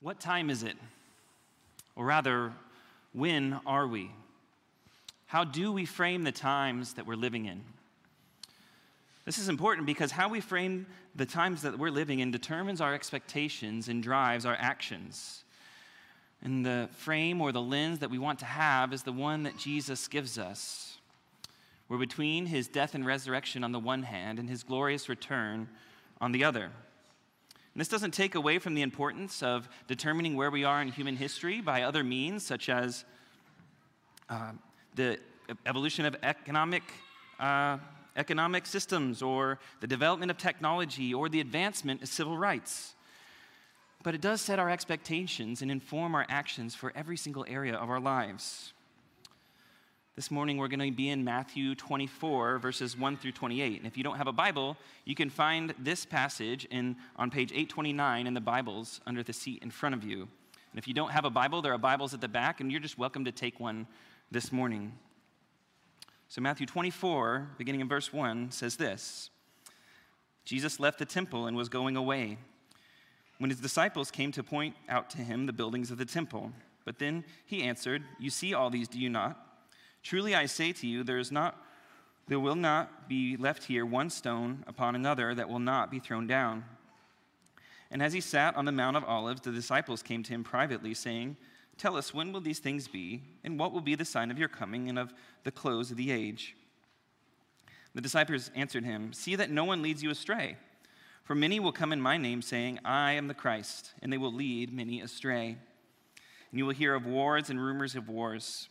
What time is it? Or rather, when are we? How do we frame the times that we're living in? This is important because how we frame the times that we're living in determines our expectations and drives our actions. And the frame or the lens that we want to have is the one that Jesus gives us. We're between his death and resurrection on the one hand and his glorious return on the other. And this doesn't take away from the importance of determining where we are in human history by other means, such as uh, the evolution of economic, uh, economic systems, or the development of technology, or the advancement of civil rights. But it does set our expectations and inform our actions for every single area of our lives. This morning we're going to be in Matthew 24, verses 1 through 28. And if you don't have a Bible, you can find this passage in, on page 829 in the Bibles under the seat in front of you. And if you don't have a Bible, there are Bibles at the back, and you're just welcome to take one this morning. So, Matthew 24, beginning in verse 1, says this Jesus left the temple and was going away. When his disciples came to point out to him the buildings of the temple, but then he answered, You see all these, do you not? Truly I say to you, there is not there will not be left here one stone upon another that will not be thrown down. And as he sat on the Mount of Olives, the disciples came to him privately, saying, Tell us, when will these things be, and what will be the sign of your coming and of the close of the age? The disciples answered him, See that no one leads you astray. For many will come in my name, saying, I am the Christ, and they will lead many astray. And you will hear of wars and rumors of wars.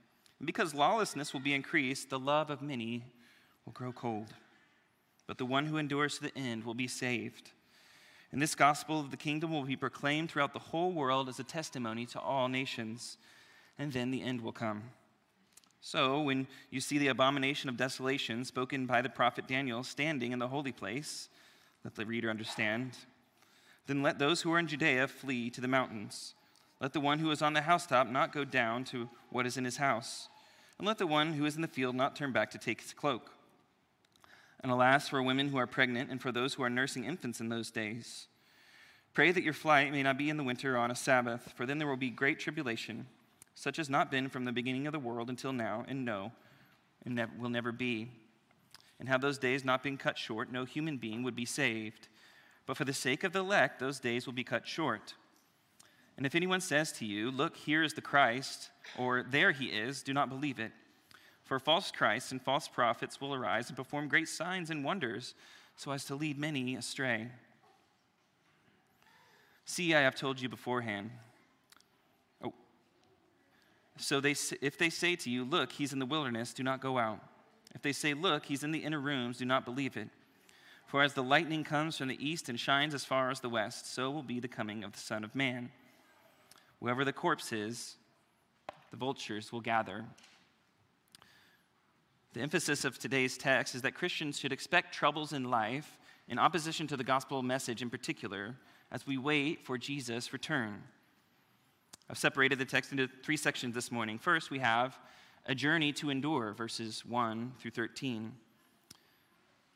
And because lawlessness will be increased, the love of many will grow cold. But the one who endures to the end will be saved. And this gospel of the kingdom will be proclaimed throughout the whole world as a testimony to all nations. And then the end will come. So, when you see the abomination of desolation spoken by the prophet Daniel standing in the holy place, let the reader understand. Then let those who are in Judea flee to the mountains. Let the one who is on the housetop not go down to what is in his house. And let the one who is in the field not turn back to take his cloak. And alas, for women who are pregnant and for those who are nursing infants in those days. Pray that your flight may not be in the winter or on a Sabbath, for then there will be great tribulation, such as not been from the beginning of the world until now, and no, and ne- will never be. And had those days not been cut short, no human being would be saved. But for the sake of the elect, those days will be cut short. And if anyone says to you, Look, here is the Christ, or there he is, do not believe it. For false Christs and false prophets will arise and perform great signs and wonders, so as to lead many astray. See, I have told you beforehand. Oh. So they, if they say to you, Look, he's in the wilderness, do not go out. If they say, Look, he's in the inner rooms, do not believe it. For as the lightning comes from the east and shines as far as the west, so will be the coming of the Son of Man. Wherever the corpse is, the vultures will gather. The emphasis of today's text is that Christians should expect troubles in life in opposition to the gospel message in particular as we wait for Jesus' return. I've separated the text into three sections this morning. First, we have a journey to endure, verses 1 through 13.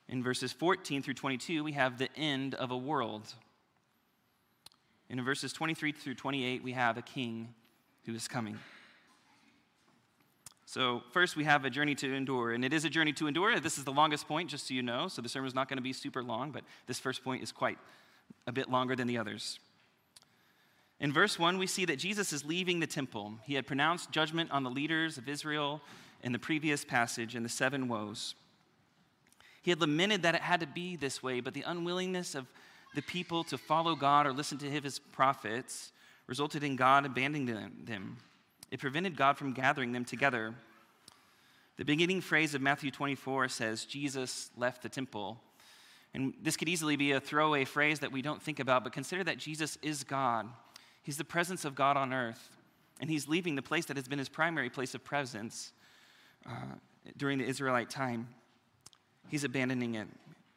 In verses 14 through 22, we have the end of a world. And in verses 23 through 28, we have a king who is coming. So, first, we have a journey to endure, and it is a journey to endure. This is the longest point, just so you know. So, the sermon is not going to be super long, but this first point is quite a bit longer than the others. In verse 1, we see that Jesus is leaving the temple. He had pronounced judgment on the leaders of Israel in the previous passage in the seven woes. He had lamented that it had to be this way, but the unwillingness of the people to follow God or listen to his prophets resulted in God abandoning them. It prevented God from gathering them together. The beginning phrase of Matthew 24 says, Jesus left the temple. And this could easily be a throwaway phrase that we don't think about, but consider that Jesus is God. He's the presence of God on earth, and he's leaving the place that has been his primary place of presence uh, during the Israelite time. He's abandoning it.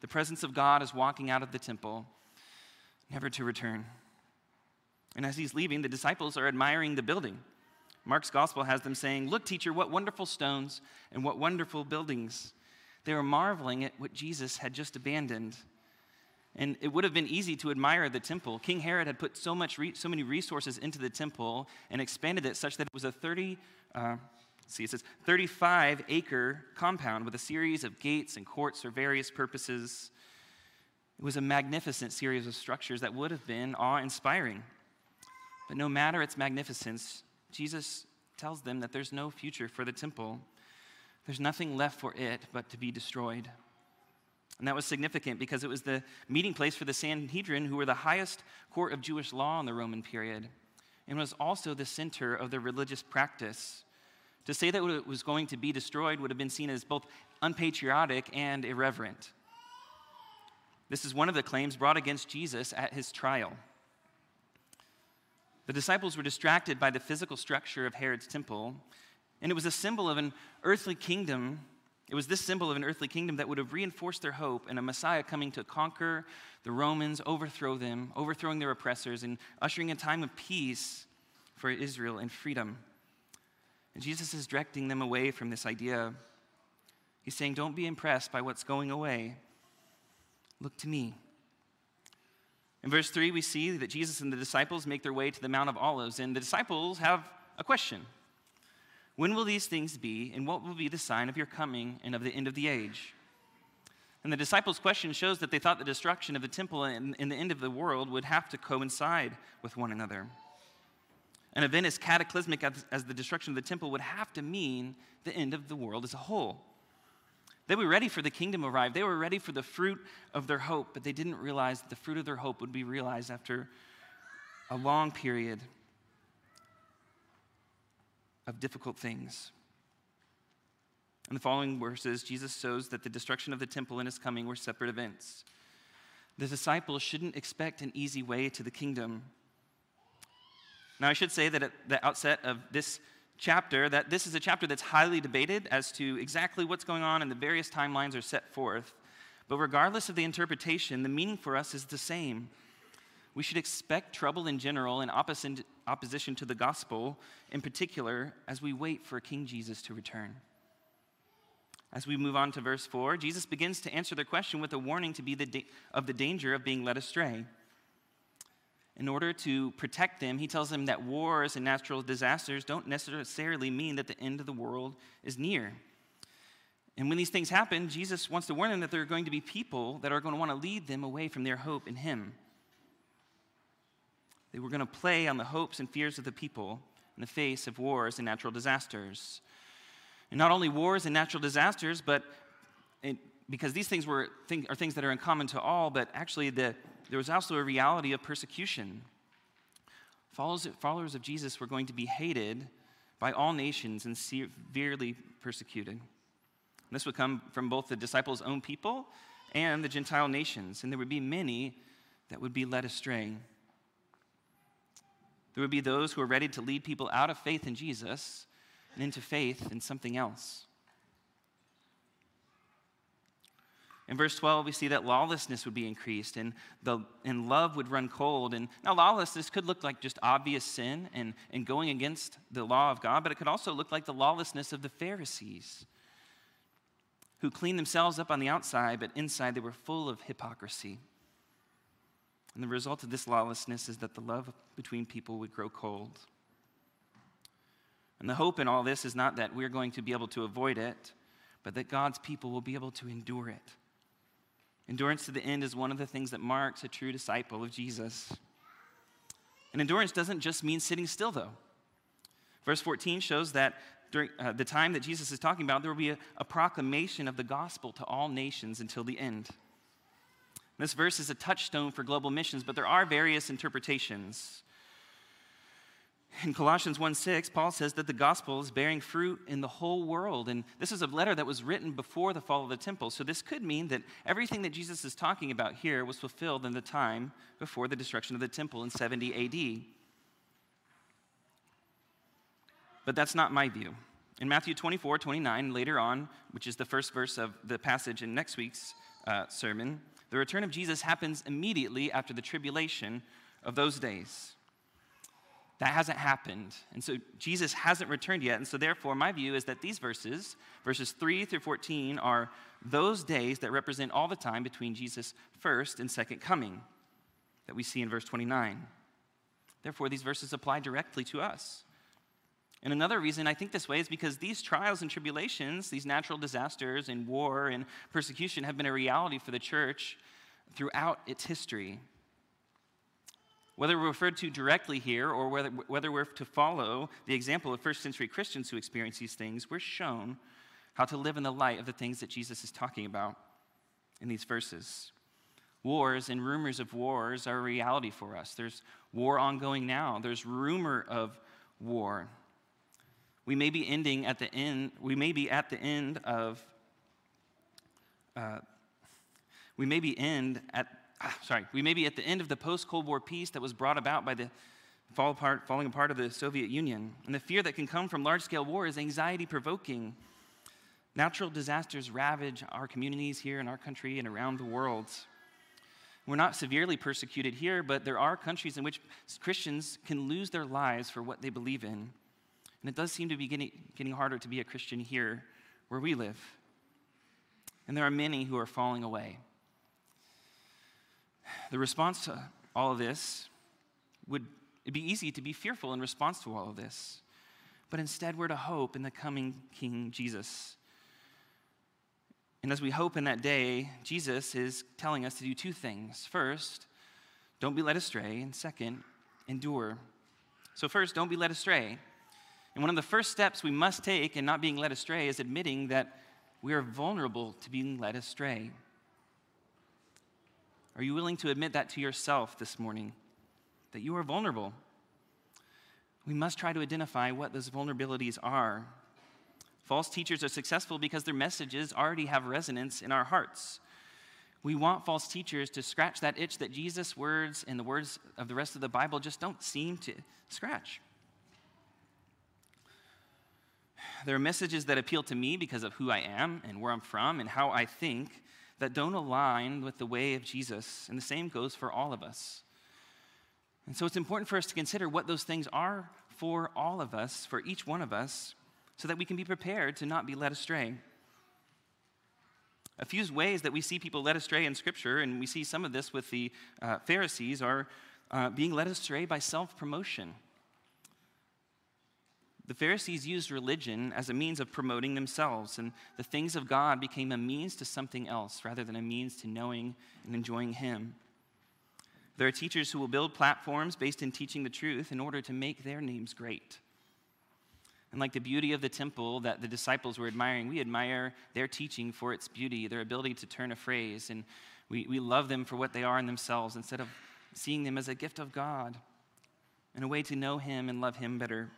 The presence of God is walking out of the temple, never to return. And as he's leaving, the disciples are admiring the building. Mark's gospel has them saying, Look, teacher, what wonderful stones and what wonderful buildings. They were marveling at what Jesus had just abandoned. And it would have been easy to admire the temple. King Herod had put so, much re- so many resources into the temple and expanded it such that it was a 30, uh, see, it says 35 acre compound with a series of gates and courts for various purposes. It was a magnificent series of structures that would have been awe inspiring. But no matter its magnificence, Jesus tells them that there's no future for the temple. There's nothing left for it but to be destroyed. And that was significant because it was the meeting place for the Sanhedrin, who were the highest court of Jewish law in the Roman period, and was also the center of the religious practice. To say that it was going to be destroyed would have been seen as both unpatriotic and irreverent. This is one of the claims brought against Jesus at his trial. The disciples were distracted by the physical structure of Herod's temple, and it was a symbol of an earthly kingdom. It was this symbol of an earthly kingdom that would have reinforced their hope in a Messiah coming to conquer the Romans, overthrow them, overthrowing their oppressors, and ushering a time of peace for Israel and freedom. And Jesus is directing them away from this idea. He's saying, Don't be impressed by what's going away. Look to me. In verse 3, we see that Jesus and the disciples make their way to the Mount of Olives, and the disciples have a question When will these things be, and what will be the sign of your coming and of the end of the age? And the disciples' question shows that they thought the destruction of the temple and, and the end of the world would have to coincide with one another. An event as cataclysmic as, as the destruction of the temple would have to mean the end of the world as a whole. They were ready for the kingdom to arrive. They were ready for the fruit of their hope, but they didn't realize that the fruit of their hope would be realized after a long period of difficult things. In the following verses, Jesus shows that the destruction of the temple and his coming were separate events. The disciples shouldn't expect an easy way to the kingdom. Now, I should say that at the outset of this chapter that this is a chapter that's highly debated as to exactly what's going on and the various timelines are set forth. But regardless of the interpretation, the meaning for us is the same. We should expect trouble in general and opposition to the gospel in particular as we wait for King Jesus to return. As we move on to verse 4, Jesus begins to answer their question with a warning to be the da- of the danger of being led astray in order to protect them, he tells them that wars and natural disasters don't necessarily mean that the end of the world is near. And when these things happen, Jesus wants to warn them that there are going to be people that are going to want to lead them away from their hope in Him. They were going to play on the hopes and fears of the people in the face of wars and natural disasters. And not only wars and natural disasters, but it, because these things were, are things that are in common to all, but actually the, there was also a reality of persecution. Followers of Jesus were going to be hated by all nations and severely persecuted. This would come from both the disciples' own people and the Gentile nations, and there would be many that would be led astray. There would be those who were ready to lead people out of faith in Jesus and into faith in something else. In verse 12, we see that lawlessness would be increased and, the, and love would run cold. And now, lawlessness could look like just obvious sin and, and going against the law of God, but it could also look like the lawlessness of the Pharisees, who cleaned themselves up on the outside, but inside they were full of hypocrisy. And the result of this lawlessness is that the love between people would grow cold. And the hope in all this is not that we're going to be able to avoid it, but that God's people will be able to endure it. Endurance to the end is one of the things that marks a true disciple of Jesus. And endurance doesn't just mean sitting still, though. Verse 14 shows that during uh, the time that Jesus is talking about, there will be a, a proclamation of the gospel to all nations until the end. This verse is a touchstone for global missions, but there are various interpretations. In Colossians 1 6, Paul says that the gospel is bearing fruit in the whole world. And this is a letter that was written before the fall of the temple. So this could mean that everything that Jesus is talking about here was fulfilled in the time before the destruction of the temple in 70 AD. But that's not my view. In Matthew 24, 29, later on, which is the first verse of the passage in next week's uh, sermon, the return of Jesus happens immediately after the tribulation of those days. That hasn't happened. And so Jesus hasn't returned yet. And so, therefore, my view is that these verses, verses 3 through 14, are those days that represent all the time between Jesus' first and second coming that we see in verse 29. Therefore, these verses apply directly to us. And another reason I think this way is because these trials and tribulations, these natural disasters and war and persecution, have been a reality for the church throughout its history. Whether we're referred to directly here or whether, whether we're to follow the example of first century Christians who experience these things, we're shown how to live in the light of the things that Jesus is talking about in these verses. Wars and rumors of wars are a reality for us. There's war ongoing now, there's rumor of war. We may be ending at the end, we may be at the end of, uh, we may be end at Ah, sorry, we may be at the end of the post Cold War peace that was brought about by the fall apart, falling apart of the Soviet Union. And the fear that can come from large scale war is anxiety provoking. Natural disasters ravage our communities here in our country and around the world. We're not severely persecuted here, but there are countries in which Christians can lose their lives for what they believe in. And it does seem to be getting, getting harder to be a Christian here where we live. And there are many who are falling away. The response to all of this would be easy to be fearful in response to all of this. But instead, we're to hope in the coming King Jesus. And as we hope in that day, Jesus is telling us to do two things. First, don't be led astray. And second, endure. So, first, don't be led astray. And one of the first steps we must take in not being led astray is admitting that we are vulnerable to being led astray. Are you willing to admit that to yourself this morning? That you are vulnerable? We must try to identify what those vulnerabilities are. False teachers are successful because their messages already have resonance in our hearts. We want false teachers to scratch that itch that Jesus' words and the words of the rest of the Bible just don't seem to scratch. There are messages that appeal to me because of who I am and where I'm from and how I think that don't align with the way of Jesus. And the same goes for all of us. And so it's important for us to consider what those things are for all of us, for each one of us, so that we can be prepared to not be led astray. A few ways that we see people led astray in Scripture, and we see some of this with the uh, Pharisees, are uh, being led astray by self promotion. The Pharisees used religion as a means of promoting themselves, and the things of God became a means to something else rather than a means to knowing and enjoying Him. There are teachers who will build platforms based in teaching the truth in order to make their names great. And like the beauty of the temple that the disciples were admiring, we admire their teaching for its beauty, their ability to turn a phrase, and we, we love them for what they are in themselves instead of seeing them as a gift of God and a way to know Him and love Him better.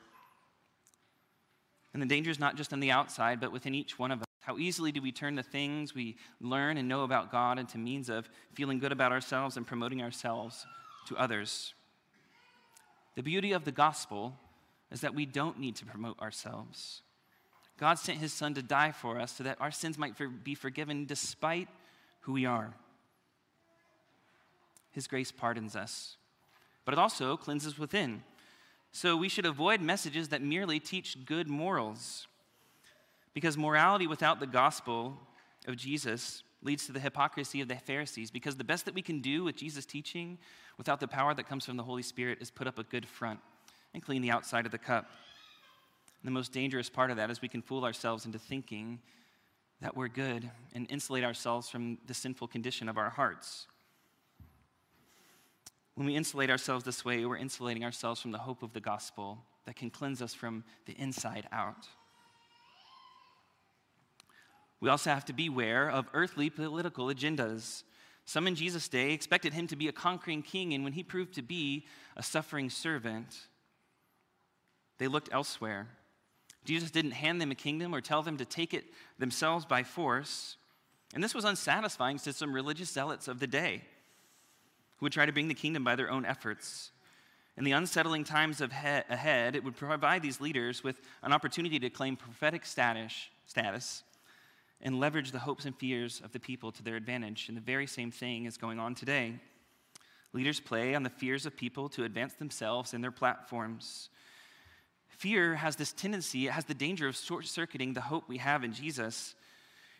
And the danger is not just on the outside, but within each one of us. How easily do we turn the things we learn and know about God into means of feeling good about ourselves and promoting ourselves to others? The beauty of the gospel is that we don't need to promote ourselves. God sent his son to die for us so that our sins might be forgiven despite who we are. His grace pardons us, but it also cleanses within. So we should avoid messages that merely teach good morals. Because morality without the gospel of Jesus leads to the hypocrisy of the Pharisees. Because the best that we can do with Jesus' teaching without the power that comes from the Holy Spirit is put up a good front and clean the outside of the cup. And the most dangerous part of that is we can fool ourselves into thinking that we're good and insulate ourselves from the sinful condition of our hearts. When we insulate ourselves this way, we're insulating ourselves from the hope of the gospel that can cleanse us from the inside out. We also have to beware of earthly political agendas. Some in Jesus' day expected him to be a conquering king, and when he proved to be a suffering servant, they looked elsewhere. Jesus didn't hand them a kingdom or tell them to take it themselves by force. And this was unsatisfying to some religious zealots of the day who would try to bring the kingdom by their own efforts. In the unsettling times he- ahead, it would provide these leaders with an opportunity to claim prophetic status, status and leverage the hopes and fears of the people to their advantage. And the very same thing is going on today. Leaders play on the fears of people to advance themselves and their platforms. Fear has this tendency, it has the danger of short circuiting the hope we have in Jesus.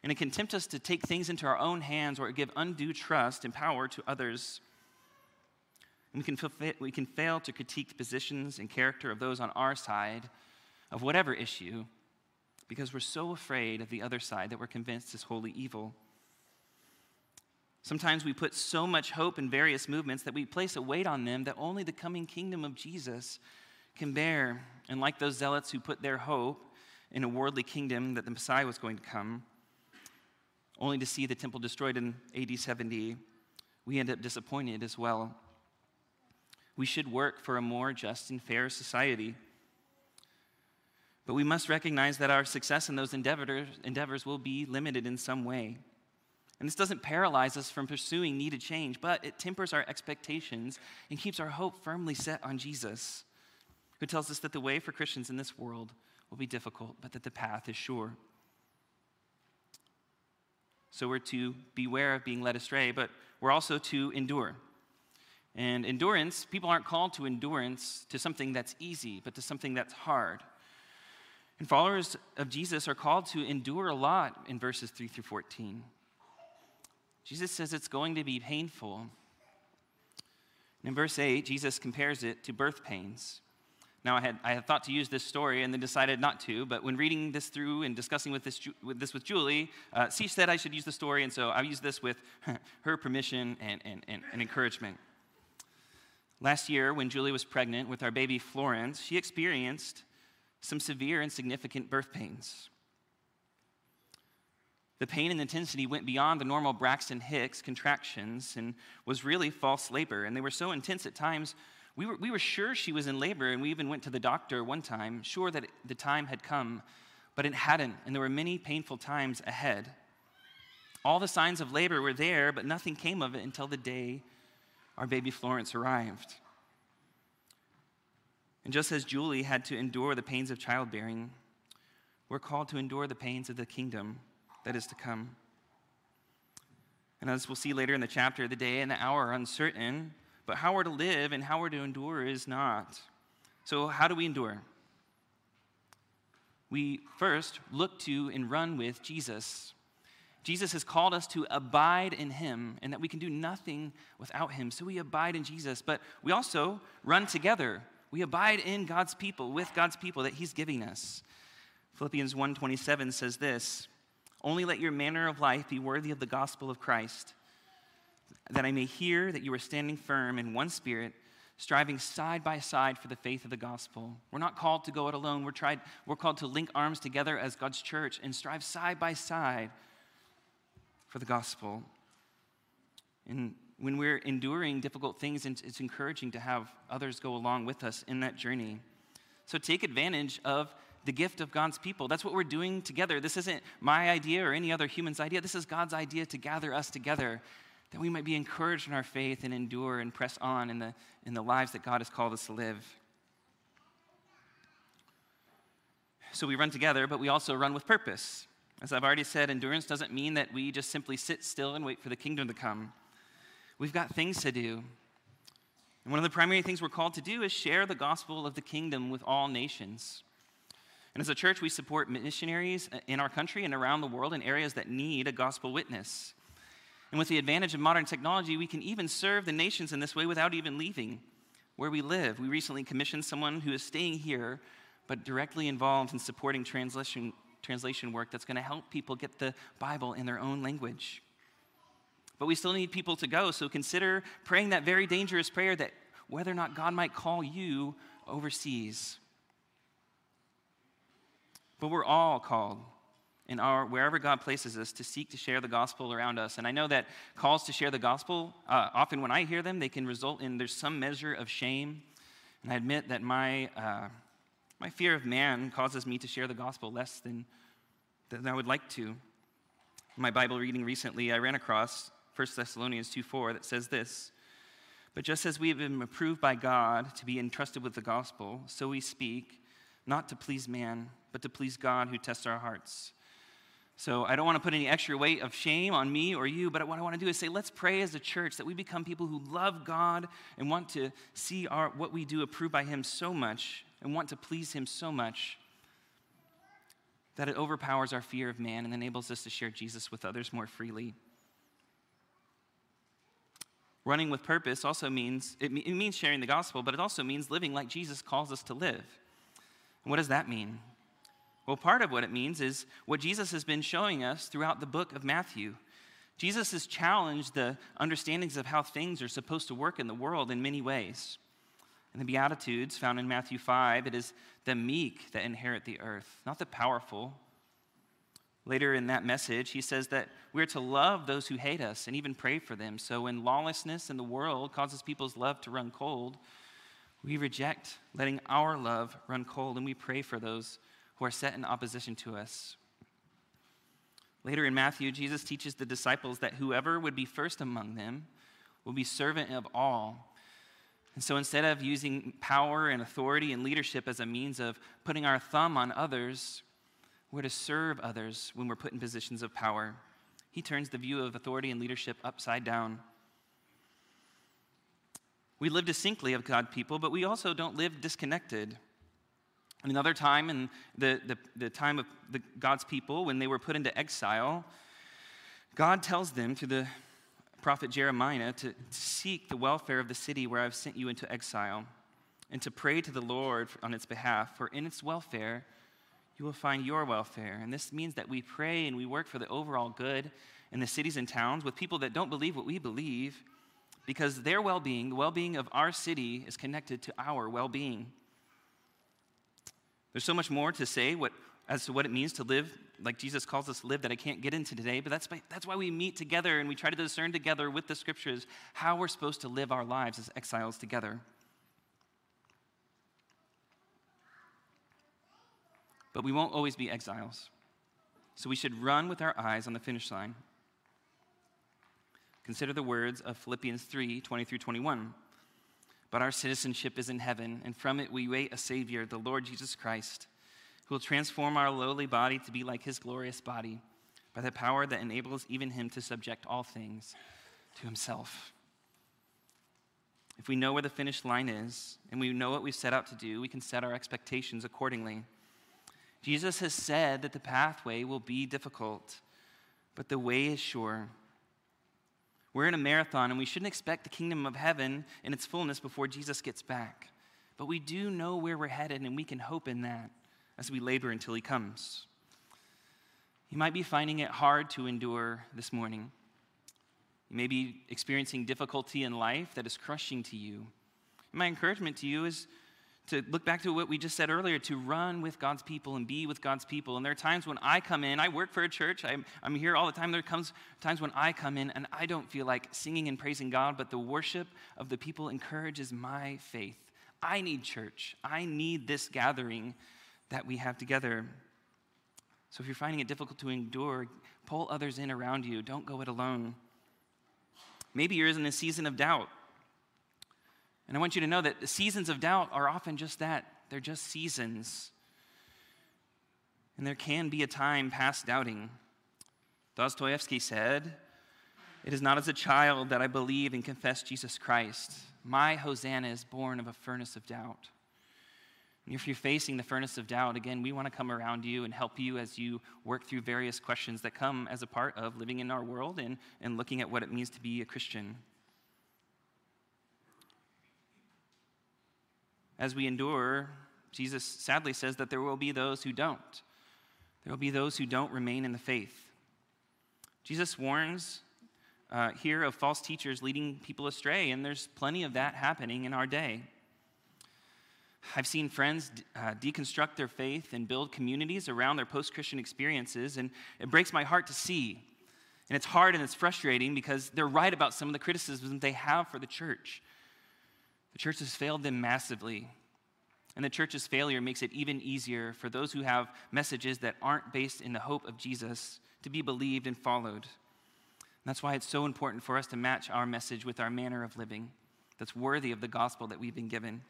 And it can tempt us to take things into our own hands or give undue trust and power to others. We can, we can fail to critique the positions and character of those on our side of whatever issue because we're so afraid of the other side that we're convinced is wholly evil. Sometimes we put so much hope in various movements that we place a weight on them that only the coming kingdom of Jesus can bear. And like those zealots who put their hope in a worldly kingdom that the Messiah was going to come, only to see the temple destroyed in AD 70, we end up disappointed as well. We should work for a more just and fair society. But we must recognize that our success in those endeavors, will be limited in some way. And this doesn't paralyze us from pursuing needed change, but it tempers our expectations and keeps our hope firmly set on Jesus, who tells us that the way for Christians in this world will be difficult, but that the path is sure. So we're to beware of being led astray, but we're also to endure. And endurance, people aren't called to endurance to something that's easy, but to something that's hard. And followers of Jesus are called to endure a lot in verses 3 through 14. Jesus says it's going to be painful. And in verse 8, Jesus compares it to birth pains. Now, I had, I had thought to use this story and then decided not to, but when reading this through and discussing with this, with, this with Julie, uh, she said I should use the story, and so I used this with her permission and, and, and, and encouragement. Last year, when Julie was pregnant with our baby Florence, she experienced some severe and significant birth pains. The pain and intensity went beyond the normal Braxton Hicks contractions and was really false labor. And they were so intense at times, we were, we were sure she was in labor, and we even went to the doctor one time, sure that the time had come, but it hadn't, and there were many painful times ahead. All the signs of labor were there, but nothing came of it until the day our baby Florence arrived. And just as Julie had to endure the pains of childbearing, we're called to endure the pains of the kingdom that is to come. And as we'll see later in the chapter, the day and the hour are uncertain, but how we're to live and how we're to endure is not. So, how do we endure? We first look to and run with Jesus. Jesus has called us to abide in him and that we can do nothing without him. So we abide in Jesus, but we also run together. We abide in God's people, with God's people that he's giving us. Philippians 1:27 says this, only let your manner of life be worthy of the gospel of Christ, that I may hear that you are standing firm in one spirit, striving side by side for the faith of the gospel. We're not called to go it alone. We're, tried, we're called to link arms together as God's church and strive side by side for the gospel. And when we're enduring difficult things, it's encouraging to have others go along with us in that journey. So take advantage of the gift of God's people. That's what we're doing together. This isn't my idea or any other human's idea. This is God's idea to gather us together that we might be encouraged in our faith and endure and press on in the, in the lives that God has called us to live. So we run together, but we also run with purpose. As I've already said, endurance doesn't mean that we just simply sit still and wait for the kingdom to come. We've got things to do. And one of the primary things we're called to do is share the gospel of the kingdom with all nations. And as a church, we support missionaries in our country and around the world in areas that need a gospel witness. And with the advantage of modern technology, we can even serve the nations in this way without even leaving where we live. We recently commissioned someone who is staying here, but directly involved in supporting translation, translation work that's going to help people get the Bible in their own language. But we still need people to go, so consider praying that very dangerous prayer that whether or not God might call you overseas. But we're all called in our wherever God places us to seek to share the gospel around us. And I know that calls to share the gospel, uh, often when I hear them, they can result in there's some measure of shame. And I admit that my uh, my fear of man causes me to share the gospel less than than I would like to. In my Bible reading recently, I ran across 1 Thessalonians 2 4 that says this. But just as we have been approved by God to be entrusted with the gospel, so we speak, not to please man, but to please God who tests our hearts. So I don't want to put any extra weight of shame on me or you, but what I want to do is say, let's pray as a church that we become people who love God and want to see our, what we do approved by Him so much and want to please Him so much that it overpowers our fear of man and enables us to share Jesus with others more freely. Running with purpose also means, it, means sharing the gospel, but it also means living like Jesus calls us to live. And what does that mean? Well, part of what it means is what Jesus has been showing us throughout the book of Matthew. Jesus has challenged the understandings of how things are supposed to work in the world in many ways. In the Beatitudes found in Matthew 5, it is the meek that inherit the earth, not the powerful, Later in that message, he says that we're to love those who hate us and even pray for them. So when lawlessness in the world causes people's love to run cold, we reject letting our love run cold and we pray for those who are set in opposition to us. Later in Matthew, Jesus teaches the disciples that whoever would be first among them will be servant of all. And so instead of using power and authority and leadership as a means of putting our thumb on others, we're to serve others when we're put in positions of power. He turns the view of authority and leadership upside down. We live distinctly of God people, but we also don't live disconnected. Another time in the, the, the time of the, God's people, when they were put into exile, God tells them through the prophet Jeremiah to, to seek the welfare of the city where I've sent you into exile and to pray to the Lord on its behalf, for in its welfare, you will find your welfare. And this means that we pray and we work for the overall good in the cities and towns with people that don't believe what we believe because their well being, the well being of our city, is connected to our well being. There's so much more to say what, as to what it means to live like Jesus calls us to live that I can't get into today, but that's, by, that's why we meet together and we try to discern together with the scriptures how we're supposed to live our lives as exiles together. But we won't always be exiles. So we should run with our eyes on the finish line. Consider the words of Philippians 3 20 through 21. But our citizenship is in heaven, and from it we wait a Savior, the Lord Jesus Christ, who will transform our lowly body to be like his glorious body by the power that enables even him to subject all things to himself. If we know where the finish line is and we know what we've set out to do, we can set our expectations accordingly. Jesus has said that the pathway will be difficult, but the way is sure. We're in a marathon, and we shouldn't expect the kingdom of heaven in its fullness before Jesus gets back. But we do know where we're headed, and we can hope in that as we labor until he comes. You might be finding it hard to endure this morning. You may be experiencing difficulty in life that is crushing to you. My encouragement to you is to look back to what we just said earlier, to run with God's people and be with God's people. And there are times when I come in, I work for a church, I'm, I'm here all the time. There comes times when I come in and I don't feel like singing and praising God, but the worship of the people encourages my faith. I need church. I need this gathering that we have together. So if you're finding it difficult to endure, pull others in around you. Don't go it alone. Maybe you're in a season of doubt. And I want you to know that the seasons of doubt are often just that they're just seasons. And there can be a time past doubting. Dostoevsky said, It is not as a child that I believe and confess Jesus Christ. My Hosanna is born of a furnace of doubt. If you're facing the furnace of doubt, again, we want to come around you and help you as you work through various questions that come as a part of living in our world and, and looking at what it means to be a Christian. as we endure, Jesus sadly says that there will be those who don't. There will be those who don't remain in the faith. Jesus warns uh, here of false teachers leading people astray, and there's plenty of that happening in our day. I've seen friends uh, deconstruct their faith and build communities around their post Christian experiences, and it breaks my heart to see. And it's hard and it's frustrating because they're right about some of the criticisms they have for the church. The church has failed them massively. And the church's failure makes it even easier for those who have messages that aren't based in the hope of Jesus to be believed and followed. And that's why it's so important for us to match our message with our manner of living, that's worthy of the gospel that we've been given.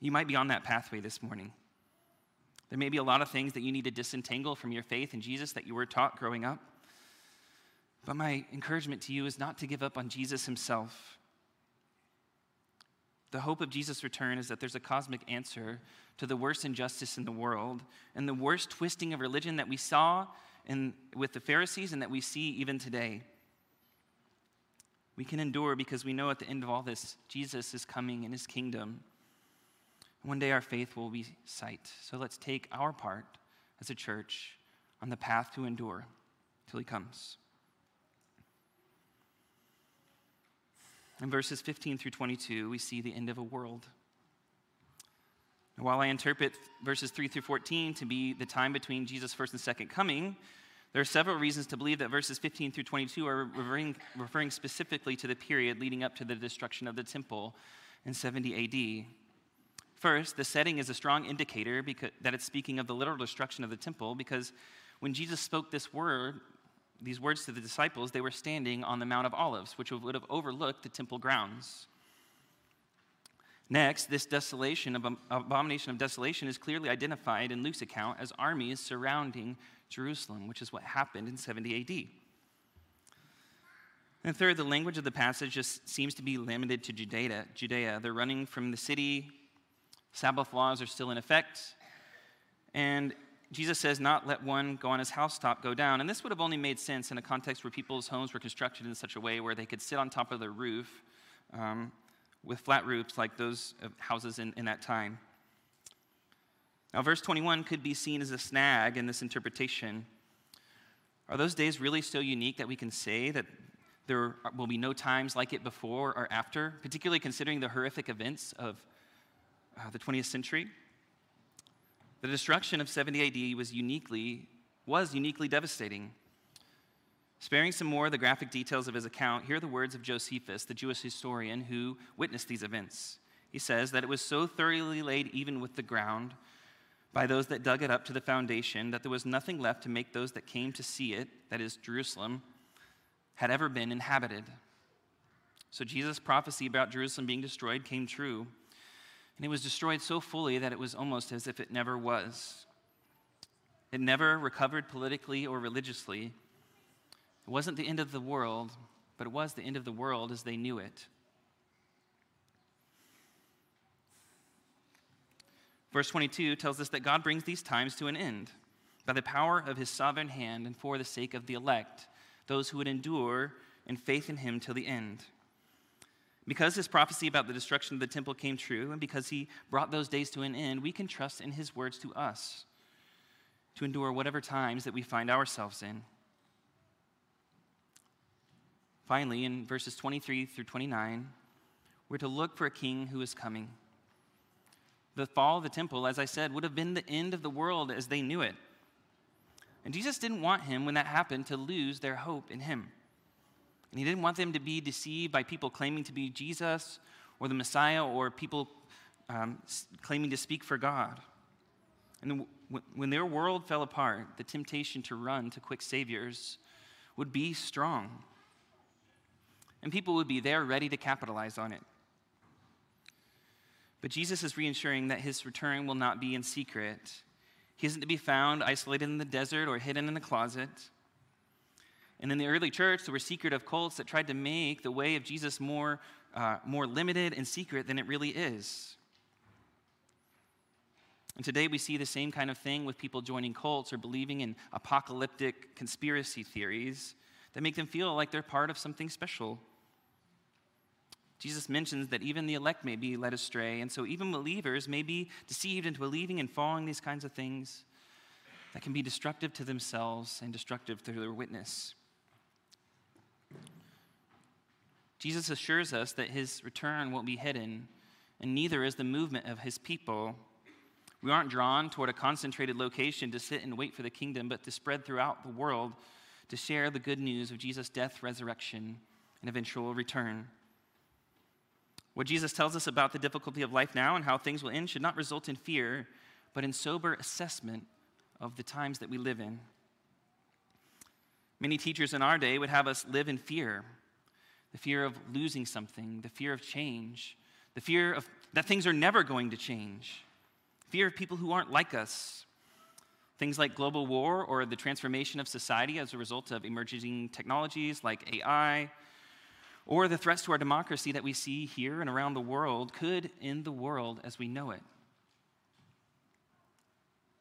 You might be on that pathway this morning. There may be a lot of things that you need to disentangle from your faith in Jesus that you were taught growing up. But my encouragement to you is not to give up on Jesus himself. The hope of Jesus' return is that there's a cosmic answer to the worst injustice in the world and the worst twisting of religion that we saw in, with the Pharisees and that we see even today. We can endure because we know at the end of all this, Jesus is coming in his kingdom. One day our faith will be sight. So let's take our part as a church on the path to endure till he comes. In verses 15 through 22, we see the end of a world. while I interpret verses 3 through 14 to be the time between Jesus' first and second coming, there are several reasons to believe that verses 15 through 22 are referring, referring specifically to the period leading up to the destruction of the temple in 70 AD. First, the setting is a strong indicator because, that it's speaking of the literal destruction of the temple because when Jesus spoke this word, these words to the disciples, they were standing on the Mount of Olives, which would have overlooked the temple grounds. Next, this desolation, abomination of desolation, is clearly identified in Luke's account as armies surrounding Jerusalem, which is what happened in 70 AD. And third, the language of the passage just seems to be limited to Judea. Judea. They're running from the city Sabbath laws are still in effect. And Jesus says, not let one go on his housetop go down. And this would have only made sense in a context where people's homes were constructed in such a way where they could sit on top of their roof um, with flat roofs like those houses in, in that time. Now, verse 21 could be seen as a snag in this interpretation. Are those days really so unique that we can say that there will be no times like it before or after, particularly considering the horrific events of uh, the 20th century. The destruction of 70 AD was uniquely, was uniquely devastating. Sparing some more of the graphic details of his account, here are the words of Josephus, the Jewish historian who witnessed these events. He says that it was so thoroughly laid even with the ground by those that dug it up to the foundation that there was nothing left to make those that came to see it, that is, Jerusalem, had ever been inhabited. So Jesus' prophecy about Jerusalem being destroyed came true. And it was destroyed so fully that it was almost as if it never was. It never recovered politically or religiously. It wasn't the end of the world, but it was the end of the world as they knew it. Verse 22 tells us that God brings these times to an end by the power of his sovereign hand and for the sake of the elect, those who would endure in faith in him till the end. Because his prophecy about the destruction of the temple came true, and because he brought those days to an end, we can trust in his words to us to endure whatever times that we find ourselves in. Finally, in verses 23 through 29, we're to look for a king who is coming. The fall of the temple, as I said, would have been the end of the world as they knew it. And Jesus didn't want him, when that happened, to lose their hope in him. And he didn't want them to be deceived by people claiming to be Jesus or the Messiah or people um, claiming to speak for God. And when their world fell apart, the temptation to run to quick saviors would be strong. And people would be there ready to capitalize on it. But Jesus is reassuring that his return will not be in secret. He isn't to be found isolated in the desert or hidden in a closet. And in the early church, there were secretive cults that tried to make the way of Jesus more, uh, more limited and secret than it really is. And today we see the same kind of thing with people joining cults or believing in apocalyptic conspiracy theories that make them feel like they're part of something special. Jesus mentions that even the elect may be led astray, and so even believers may be deceived into believing and following these kinds of things that can be destructive to themselves and destructive to their witness. Jesus assures us that his return won't be hidden, and neither is the movement of his people. We aren't drawn toward a concentrated location to sit and wait for the kingdom, but to spread throughout the world to share the good news of Jesus' death, resurrection, and eventual return. What Jesus tells us about the difficulty of life now and how things will end should not result in fear, but in sober assessment of the times that we live in. Many teachers in our day would have us live in fear the fear of losing something, the fear of change, the fear of that things are never going to change, fear of people who aren't like us, things like global war or the transformation of society as a result of emerging technologies like AI, or the threats to our democracy that we see here and around the world could end the world as we know it.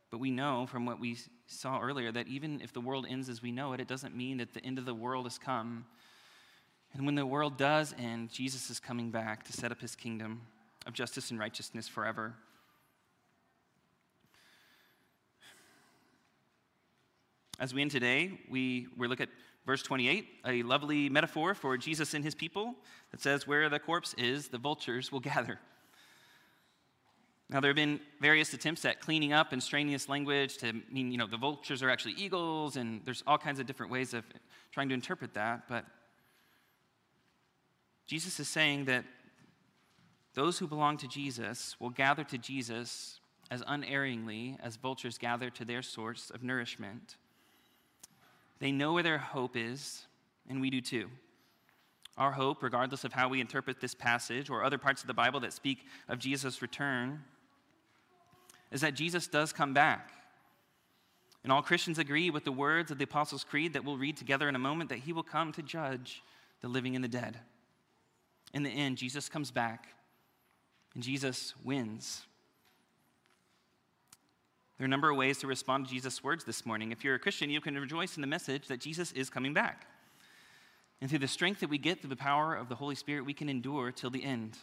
But we know from what we saw earlier that even if the world ends as we know it, it doesn't mean that the end of the world has come. And when the world does end, Jesus is coming back to set up his kingdom of justice and righteousness forever. As we end today, we, we look at verse 28, a lovely metaphor for Jesus and his people that says, Where the corpse is, the vultures will gather. Now, there have been various attempts at cleaning up and straining this language to mean, you know, the vultures are actually eagles, and there's all kinds of different ways of trying to interpret that. But Jesus is saying that those who belong to Jesus will gather to Jesus as unerringly as vultures gather to their source of nourishment. They know where their hope is, and we do too. Our hope, regardless of how we interpret this passage or other parts of the Bible that speak of Jesus' return, is that Jesus does come back. And all Christians agree with the words of the Apostles' Creed that we'll read together in a moment that he will come to judge the living and the dead. In the end, Jesus comes back and Jesus wins. There are a number of ways to respond to Jesus' words this morning. If you're a Christian, you can rejoice in the message that Jesus is coming back. And through the strength that we get through the power of the Holy Spirit, we can endure till the end.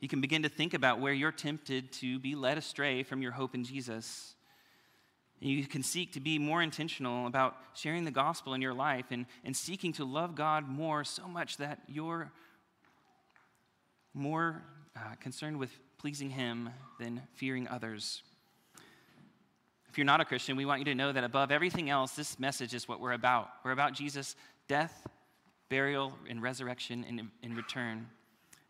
You can begin to think about where you're tempted to be led astray from your hope in Jesus. And you can seek to be more intentional about sharing the gospel in your life and, and seeking to love God more so much that you're more uh, concerned with pleasing Him than fearing others. If you're not a Christian, we want you to know that above everything else, this message is what we're about. We're about Jesus' death, burial, and resurrection in, in return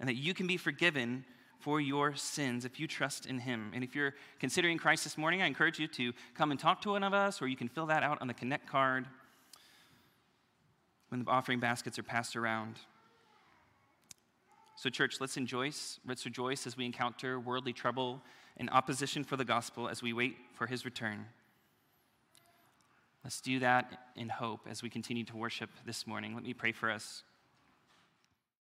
and that you can be forgiven for your sins if you trust in Him. And if you're considering Christ this morning, I encourage you to come and talk to one of us, or you can fill that out on the Connect card when the offering baskets are passed around. So, church, let's rejoice. Let's rejoice as we encounter worldly trouble and opposition for the gospel as we wait for His return. Let's do that in hope as we continue to worship this morning. Let me pray for us.